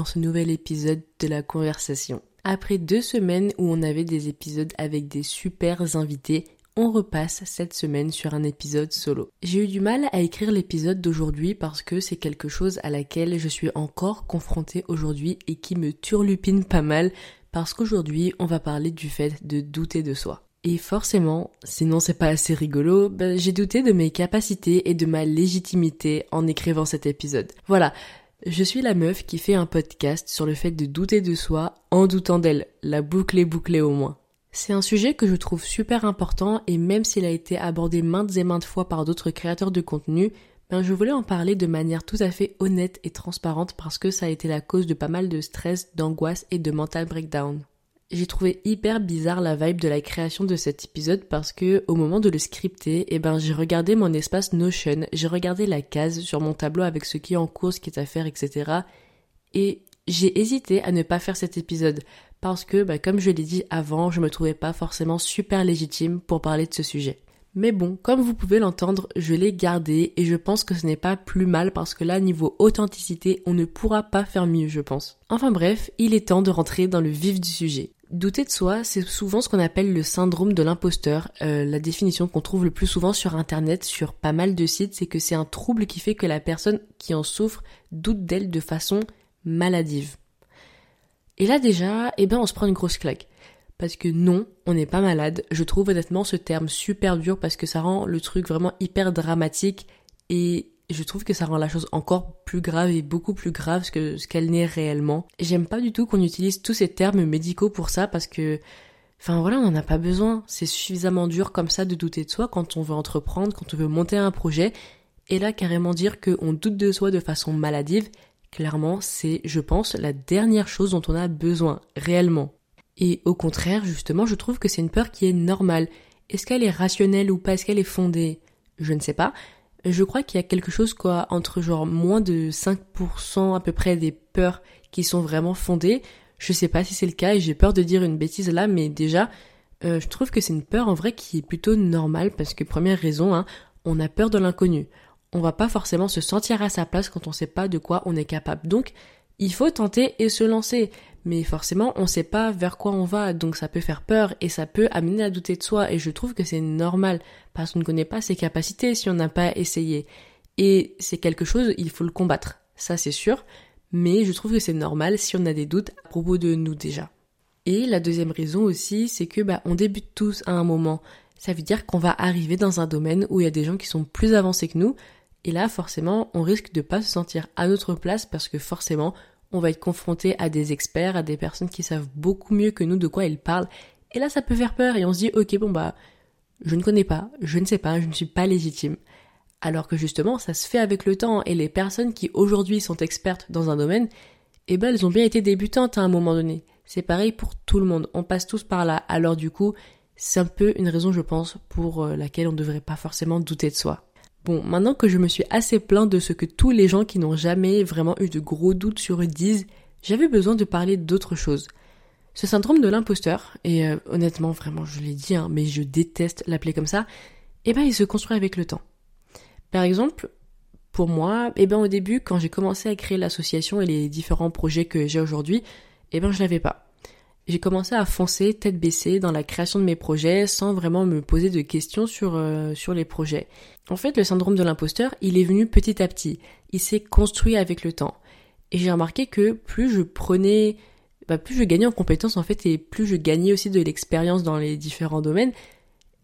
dans ce nouvel épisode de la conversation. Après deux semaines où on avait des épisodes avec des super invités, on repasse cette semaine sur un épisode solo. J'ai eu du mal à écrire l'épisode d'aujourd'hui parce que c'est quelque chose à laquelle je suis encore confrontée aujourd'hui et qui me turlupine pas mal parce qu'aujourd'hui on va parler du fait de douter de soi. Et forcément, sinon c'est pas assez rigolo, ben, j'ai douté de mes capacités et de ma légitimité en écrivant cet épisode. Voilà, je suis la meuf qui fait un podcast sur le fait de douter de soi en doutant d'elle, la boucle est bouclée au moins. C'est un sujet que je trouve super important et même s'il a été abordé maintes et maintes fois par d'autres créateurs de contenu, ben je voulais en parler de manière tout à fait honnête et transparente parce que ça a été la cause de pas mal de stress, d'angoisse et de mental breakdown. J'ai trouvé hyper bizarre la vibe de la création de cet épisode parce que au moment de le scripter, eh ben j'ai regardé mon espace Notion, j'ai regardé la case sur mon tableau avec ce qui est en cours, ce qui est à faire, etc. Et j'ai hésité à ne pas faire cet épisode parce que, bah, comme je l'ai dit avant, je me trouvais pas forcément super légitime pour parler de ce sujet. Mais bon, comme vous pouvez l'entendre, je l'ai gardé et je pense que ce n'est pas plus mal parce que là, niveau authenticité, on ne pourra pas faire mieux, je pense. Enfin bref, il est temps de rentrer dans le vif du sujet. Douter de soi, c'est souvent ce qu'on appelle le syndrome de l'imposteur. Euh, la définition qu'on trouve le plus souvent sur Internet, sur pas mal de sites, c'est que c'est un trouble qui fait que la personne qui en souffre doute d'elle de façon maladive. Et là déjà, eh ben on se prend une grosse claque. Parce que non, on n'est pas malade. Je trouve honnêtement ce terme super dur parce que ça rend le truc vraiment hyper dramatique et je trouve que ça rend la chose encore plus grave et beaucoup plus grave que ce qu'elle n'est réellement. J'aime pas du tout qu'on utilise tous ces termes médicaux pour ça parce que, enfin voilà, on n'en a pas besoin. C'est suffisamment dur comme ça de douter de soi quand on veut entreprendre, quand on veut monter un projet. Et là, carrément dire qu'on doute de soi de façon maladive, clairement, c'est, je pense, la dernière chose dont on a besoin, réellement. Et au contraire, justement, je trouve que c'est une peur qui est normale. Est-ce qu'elle est rationnelle ou pas? Est-ce qu'elle est fondée? Je ne sais pas. Je crois qu'il y a quelque chose quoi entre genre moins de 5% à peu près des peurs qui sont vraiment fondées. Je sais pas si c'est le cas et j'ai peur de dire une bêtise là, mais déjà, euh, je trouve que c'est une peur en vrai qui est plutôt normale parce que première raison, hein, on a peur de l'inconnu. On va pas forcément se sentir à sa place quand on sait pas de quoi on est capable. Donc, il faut tenter et se lancer. Mais forcément, on sait pas vers quoi on va, donc ça peut faire peur et ça peut amener à douter de soi. Et je trouve que c'est normal, parce qu'on ne connaît pas ses capacités si on n'a pas essayé. Et c'est quelque chose, il faut le combattre. Ça, c'est sûr. Mais je trouve que c'est normal si on a des doutes à propos de nous déjà. Et la deuxième raison aussi, c'est que bah, on débute tous à un moment. Ça veut dire qu'on va arriver dans un domaine où il y a des gens qui sont plus avancés que nous. Et là, forcément, on risque de pas se sentir à notre place parce que forcément, on va être confronté à des experts, à des personnes qui savent beaucoup mieux que nous de quoi ils parlent. Et là, ça peut faire peur et on se dit, ok, bon bah, je ne connais pas, je ne sais pas, je ne suis pas légitime. Alors que justement, ça se fait avec le temps et les personnes qui aujourd'hui sont expertes dans un domaine, eh ben, elles ont bien été débutantes à un moment donné. C'est pareil pour tout le monde. On passe tous par là. Alors du coup, c'est un peu une raison, je pense, pour euh, laquelle on ne devrait pas forcément douter de soi. Bon, maintenant que je me suis assez plaint de ce que tous les gens qui n'ont jamais vraiment eu de gros doutes sur eux disent, j'avais besoin de parler d'autre chose. Ce syndrome de l'imposteur, et euh, honnêtement, vraiment, je l'ai dit, hein, mais je déteste l'appeler comme ça, eh ben, il se construit avec le temps. Par exemple, pour moi, eh ben, au début, quand j'ai commencé à créer l'association et les différents projets que j'ai aujourd'hui, eh ben, je l'avais pas j'ai commencé à foncer tête baissée dans la création de mes projets sans vraiment me poser de questions sur, euh, sur les projets. En fait, le syndrome de l'imposteur, il est venu petit à petit. Il s'est construit avec le temps. Et j'ai remarqué que plus je prenais, bah, plus je gagnais en compétences en fait, et plus je gagnais aussi de l'expérience dans les différents domaines,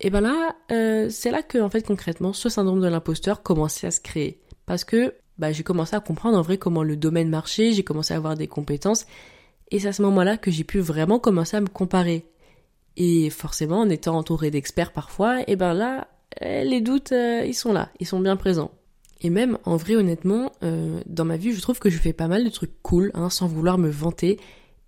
et ben là, euh, c'est là que fait concrètement, ce syndrome de l'imposteur commençait à se créer. Parce que bah, j'ai commencé à comprendre en vrai comment le domaine marchait, j'ai commencé à avoir des compétences, et c'est à ce moment-là que j'ai pu vraiment commencer à me comparer. Et forcément, en étant entouré d'experts parfois, et eh ben là, eh, les doutes, euh, ils sont là, ils sont bien présents. Et même, en vrai, honnêtement, euh, dans ma vie, je trouve que je fais pas mal de trucs cool, hein, sans vouloir me vanter.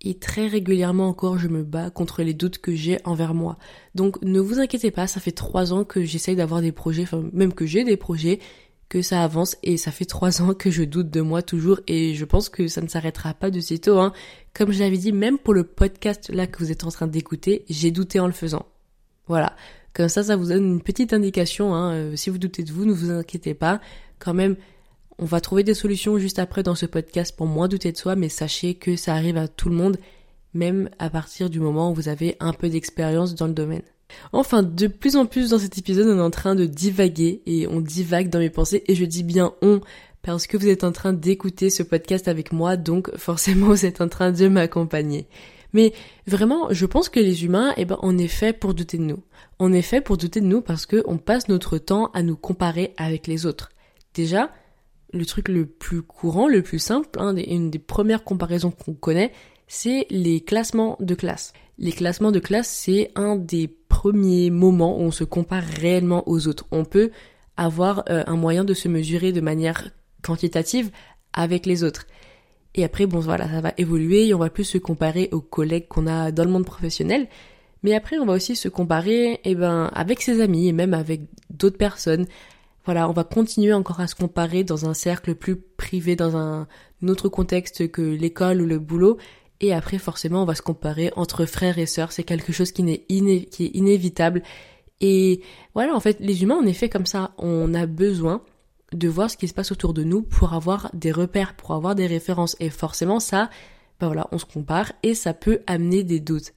Et très régulièrement encore, je me bats contre les doutes que j'ai envers moi. Donc, ne vous inquiétez pas, ça fait trois ans que j'essaye d'avoir des projets, enfin, même que j'ai des projets, que ça avance et ça fait trois ans que je doute de moi toujours et je pense que ça ne s'arrêtera pas de sitôt. Hein. Comme je l'avais dit, même pour le podcast là que vous êtes en train d'écouter, j'ai douté en le faisant. Voilà. Comme ça, ça vous donne une petite indication. Hein. Euh, si vous doutez de vous, ne vous inquiétez pas. Quand même, On va trouver des solutions juste après dans ce podcast pour moins douter de soi, mais sachez que ça arrive à tout le monde, même à partir du moment où vous avez un peu d'expérience dans le domaine. Enfin, de plus en plus dans cet épisode, on est en train de divaguer et on divague dans mes pensées et je dis bien on parce que vous êtes en train d'écouter ce podcast avec moi, donc forcément vous êtes en train de m'accompagner. Mais vraiment, je pense que les humains, eh ben, on est fait pour douter de nous. On est fait pour douter de nous parce qu'on passe notre temps à nous comparer avec les autres. Déjà, le truc le plus courant, le plus simple, hein, une des premières comparaisons qu'on connaît, c'est les classements de classe. Les classements de classe, c'est un des premiers moments où on se compare réellement aux autres. On peut avoir euh, un moyen de se mesurer de manière quantitative avec les autres. Et après, bon voilà, ça va évoluer on va plus se comparer aux collègues qu'on a dans le monde professionnel. Mais après, on va aussi se comparer, eh ben, avec ses amis et même avec d'autres personnes. Voilà, on va continuer encore à se comparer dans un cercle plus privé, dans un autre contexte que l'école ou le boulot. Et après, forcément, on va se comparer entre frères et sœurs. C'est quelque chose qui, est inévitable. Et voilà, en fait, les humains, on est fait comme ça. On a besoin de voir ce qui se passe autour de nous pour avoir des repères, pour avoir des références. Et forcément, ça, ben voilà, on se compare et ça peut amener des doutes.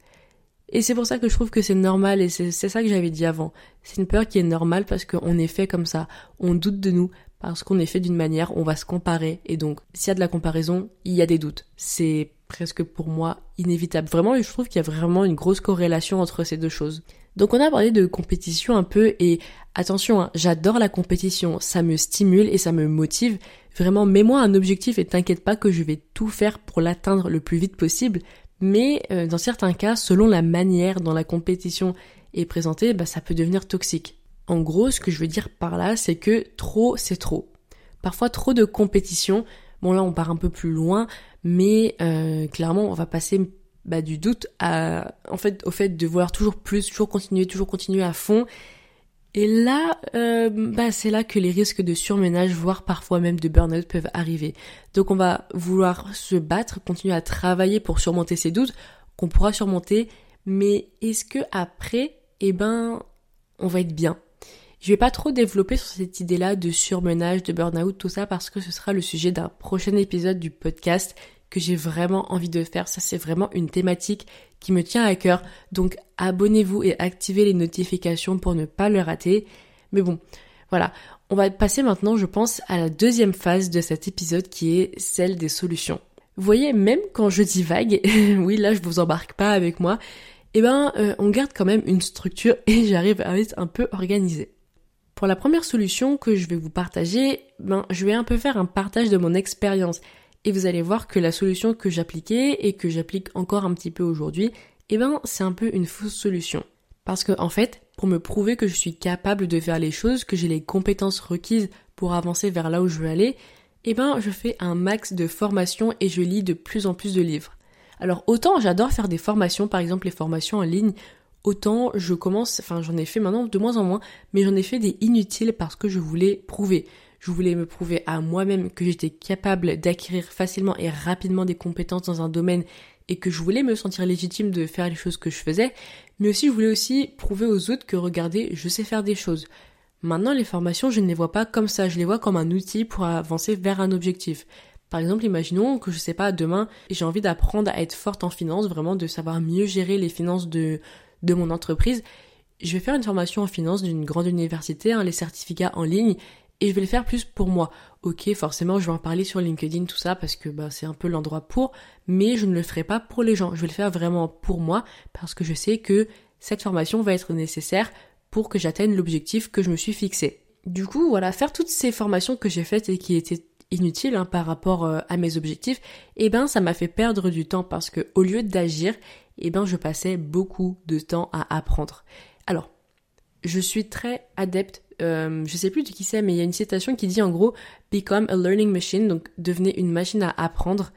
Et c'est pour ça que je trouve que c'est normal et c'est ça que j'avais dit avant. C'est une peur qui est normale parce qu'on est fait comme ça. On doute de nous parce qu'on est fait d'une manière, on va se comparer. Et donc, s'il y a de la comparaison, il y a des doutes. C'est presque pour moi inévitable. Vraiment, je trouve qu'il y a vraiment une grosse corrélation entre ces deux choses. Donc on a parlé de compétition un peu et attention, hein, j'adore la compétition, ça me stimule et ça me motive. Vraiment, mets-moi un objectif et t'inquiète pas que je vais tout faire pour l'atteindre le plus vite possible. Mais euh, dans certains cas, selon la manière dont la compétition est présentée, bah, ça peut devenir toxique. En gros, ce que je veux dire par là, c'est que trop, c'est trop. Parfois, trop de compétition. Bon là, on part un peu plus loin, mais euh, clairement, on va passer bah, du doute à, en fait, au fait de vouloir toujours plus, toujours continuer, toujours continuer à fond. Et là, euh, bah, c'est là que les risques de surmenage, voire parfois même de burn-out peuvent arriver. Donc on va vouloir se battre, continuer à travailler pour surmonter ces doutes, qu'on pourra surmonter, mais est-ce que après, eh ben, on va être bien? Je vais pas trop développer sur cette idée-là de surmenage, de burn-out, tout ça, parce que ce sera le sujet d'un prochain épisode du podcast que j'ai vraiment envie de faire. Ça, c'est vraiment une thématique qui me tient à cœur. Donc, abonnez-vous et activez les notifications pour ne pas le rater. Mais bon, voilà. On va passer maintenant, je pense, à la deuxième phase de cet épisode qui est celle des solutions. Vous voyez, même quand je dis vague, oui, là, je vous embarque pas avec moi, eh ben, euh, on garde quand même une structure et j'arrive à être un peu organisée. Pour la première solution que je vais vous partager, ben, je vais un peu faire un partage de mon expérience et vous allez voir que la solution que j'appliquais et que j'applique encore un petit peu aujourd'hui, eh ben c'est un peu une fausse solution. Parce que en fait, pour me prouver que je suis capable de faire les choses, que j'ai les compétences requises pour avancer vers là où je veux aller, eh ben je fais un max de formations et je lis de plus en plus de livres. Alors autant j'adore faire des formations, par exemple les formations en ligne, autant je commence, enfin j'en ai fait maintenant de moins en moins, mais j'en ai fait des inutiles parce que je voulais prouver. Je voulais me prouver à moi-même que j'étais capable d'acquérir facilement et rapidement des compétences dans un domaine et que je voulais me sentir légitime de faire les choses que je faisais, mais aussi je voulais aussi prouver aux autres que regardez, je sais faire des choses. Maintenant, les formations, je ne les vois pas comme ça, je les vois comme un outil pour avancer vers un objectif. Par exemple, imaginons que je sais pas, demain, j'ai envie d'apprendre à être forte en finance, vraiment de savoir mieux gérer les finances de, de mon entreprise. Je vais faire une formation en finance d'une grande université, hein, les certificats en ligne, et je vais le faire plus pour moi. Ok, forcément, je vais en parler sur LinkedIn, tout ça, parce que bah, c'est un peu l'endroit pour, mais je ne le ferai pas pour les gens. Je vais le faire vraiment pour moi, parce que je sais que cette formation va être nécessaire pour que j'atteigne l'objectif que je me suis fixé. Du coup, voilà, faire toutes ces formations que j'ai faites et qui étaient inutiles hein, par rapport euh, à mes objectifs, eh ben ça m'a fait perdre du temps parce que au lieu d'agir, eh ben je passais beaucoup de temps à apprendre. Alors, je suis très adepte euh, je sais plus de qui c'est, mais il y a une citation qui dit en gros Become a learning machine, donc devenez une machine à apprendre.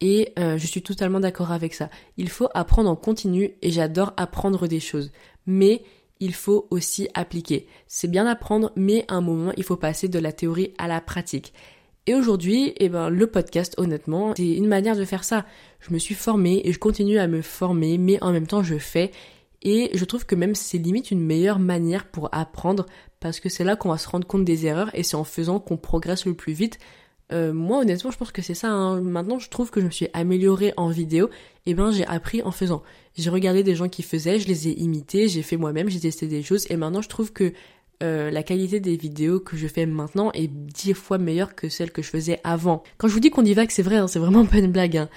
Et euh, je suis totalement d'accord avec ça. Il faut apprendre en continu et j'adore apprendre des choses. Mais il faut aussi appliquer. C'est bien apprendre, mais à un moment, il faut passer de la théorie à la pratique. Et aujourd'hui, eh ben, le podcast, honnêtement, c'est une manière de faire ça. Je me suis formée et je continue à me former, mais en même temps, je fais. Et je trouve que même c'est limite une meilleure manière pour apprendre parce que c'est là qu'on va se rendre compte des erreurs et c'est en faisant qu'on progresse le plus vite. Euh, moi honnêtement je pense que c'est ça. Hein. Maintenant je trouve que je me suis améliorée en vidéo. Et eh ben j'ai appris en faisant. J'ai regardé des gens qui faisaient, je les ai imités, j'ai fait moi-même, j'ai testé des choses. Et maintenant je trouve que euh, la qualité des vidéos que je fais maintenant est dix fois meilleure que celle que je faisais avant. Quand je vous dis qu'on que c'est vrai, hein, c'est vraiment pas une blague. Hein.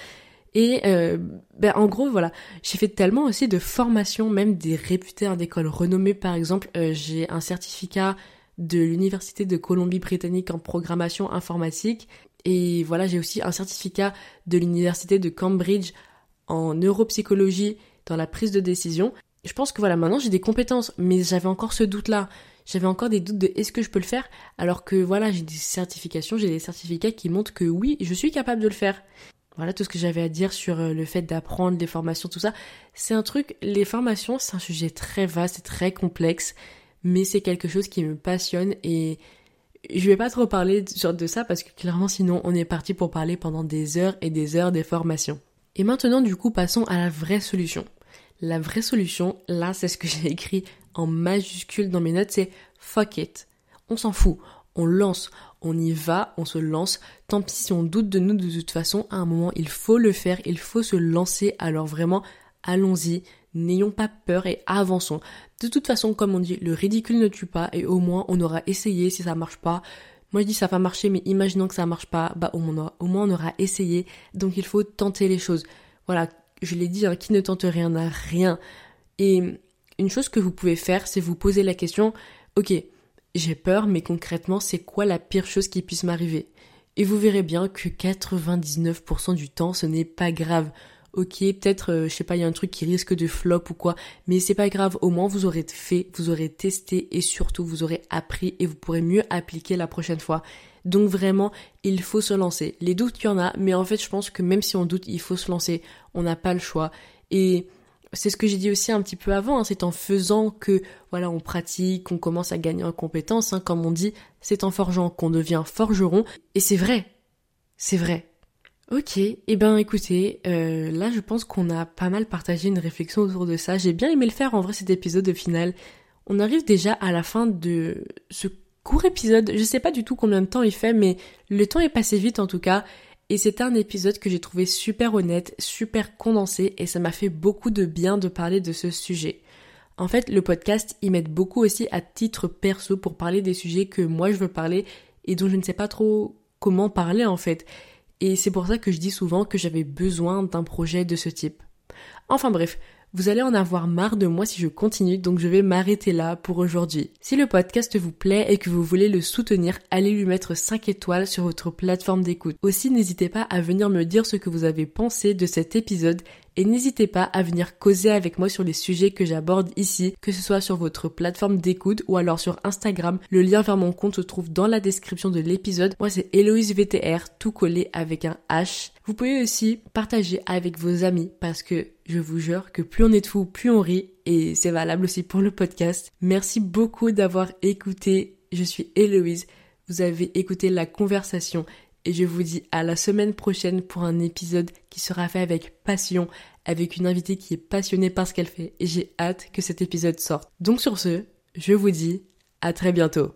Et euh, ben en gros voilà, j'ai fait tellement aussi de formations, même des réputées d'écoles renommées par exemple. Euh, j'ai un certificat de l'université de Colombie-Britannique en programmation informatique et voilà j'ai aussi un certificat de l'université de Cambridge en neuropsychologie dans la prise de décision. Je pense que voilà maintenant j'ai des compétences, mais j'avais encore ce doute là. J'avais encore des doutes de est-ce que je peux le faire? Alors que voilà j'ai des certifications, j'ai des certificats qui montrent que oui je suis capable de le faire. Voilà tout ce que j'avais à dire sur euh, le fait d'apprendre les formations, tout ça. C'est un truc, les formations, c'est un sujet très vaste et très complexe, mais c'est quelque chose qui me passionne et je vais pas trop parler de ça parce que clairement sinon on est parti pour parler pendant des heures et des heures des formations. Et maintenant du coup passons à la vraie solution. La vraie solution, là c'est ce que j'ai écrit en majuscule dans mes notes, c'est fuck it. On s'en fout. On lance, on y va, on se lance. Tant pis si on doute de nous de toute façon, à un moment, il faut le faire, il faut se lancer. Alors vraiment, allons-y, n'ayons pas peur et avançons. De toute façon, comme on dit, le ridicule ne tue pas et au moins on aura essayé si ça marche pas. Moi je dis ça va marcher mais imaginons que ça marche pas, bah au moins, au moins on aura essayé. Donc il faut tenter les choses. Voilà, je l'ai dit, hein, qui ne tente rien n'a rien. Et une chose que vous pouvez faire, c'est vous poser la question, ok, j'ai peur, mais concrètement, c'est quoi la pire chose qui puisse m'arriver? Et vous verrez bien que 99% du temps, ce n'est pas grave. Ok, peut-être, euh, je sais pas, il y a un truc qui risque de flop ou quoi, mais c'est pas grave, au moins vous aurez fait, vous aurez testé et surtout vous aurez appris et vous pourrez mieux appliquer la prochaine fois. Donc vraiment, il faut se lancer. Les doutes, il y en a, mais en fait, je pense que même si on doute, il faut se lancer. On n'a pas le choix. Et c'est ce que j'ai dit aussi un petit peu avant, hein, c'est en faisant que voilà on pratique, qu'on commence à gagner en compétences, hein, comme on dit, c'est en forgeant qu'on devient forgeron, et c'est vrai, c'est vrai. Ok, eh ben écoutez, euh, là je pense qu'on a pas mal partagé une réflexion autour de ça, j'ai bien aimé le faire en vrai cet épisode au final. On arrive déjà à la fin de ce court épisode, je sais pas du tout combien de temps il fait, mais le temps est passé vite en tout cas, et c'était un épisode que j'ai trouvé super honnête, super condensé et ça m'a fait beaucoup de bien de parler de ce sujet. En fait, le podcast, il m'aide beaucoup aussi à titre perso pour parler des sujets que moi je veux parler et dont je ne sais pas trop comment parler en fait. Et c'est pour ça que je dis souvent que j'avais besoin d'un projet de ce type. Enfin bref, vous allez en avoir marre de moi si je continue, donc je vais m'arrêter là pour aujourd'hui. Si le podcast vous plaît et que vous voulez le soutenir, allez lui mettre 5 étoiles sur votre plateforme d'écoute. Aussi, n'hésitez pas à venir me dire ce que vous avez pensé de cet épisode et n'hésitez pas à venir causer avec moi sur les sujets que j'aborde ici, que ce soit sur votre plateforme d'écoute ou alors sur Instagram. Le lien vers mon compte se trouve dans la description de l'épisode. Moi c'est Héloïse VTR, tout collé avec un H. Vous pouvez aussi partager avec vos amis parce que je vous jure que plus on est de fous, plus on rit et c'est valable aussi pour le podcast. Merci beaucoup d'avoir écouté. Je suis Héloïse. Vous avez écouté la conversation et je vous dis à la semaine prochaine pour un épisode qui sera fait avec passion, avec une invitée qui est passionnée par ce qu'elle fait et j'ai hâte que cet épisode sorte. Donc sur ce, je vous dis à très bientôt.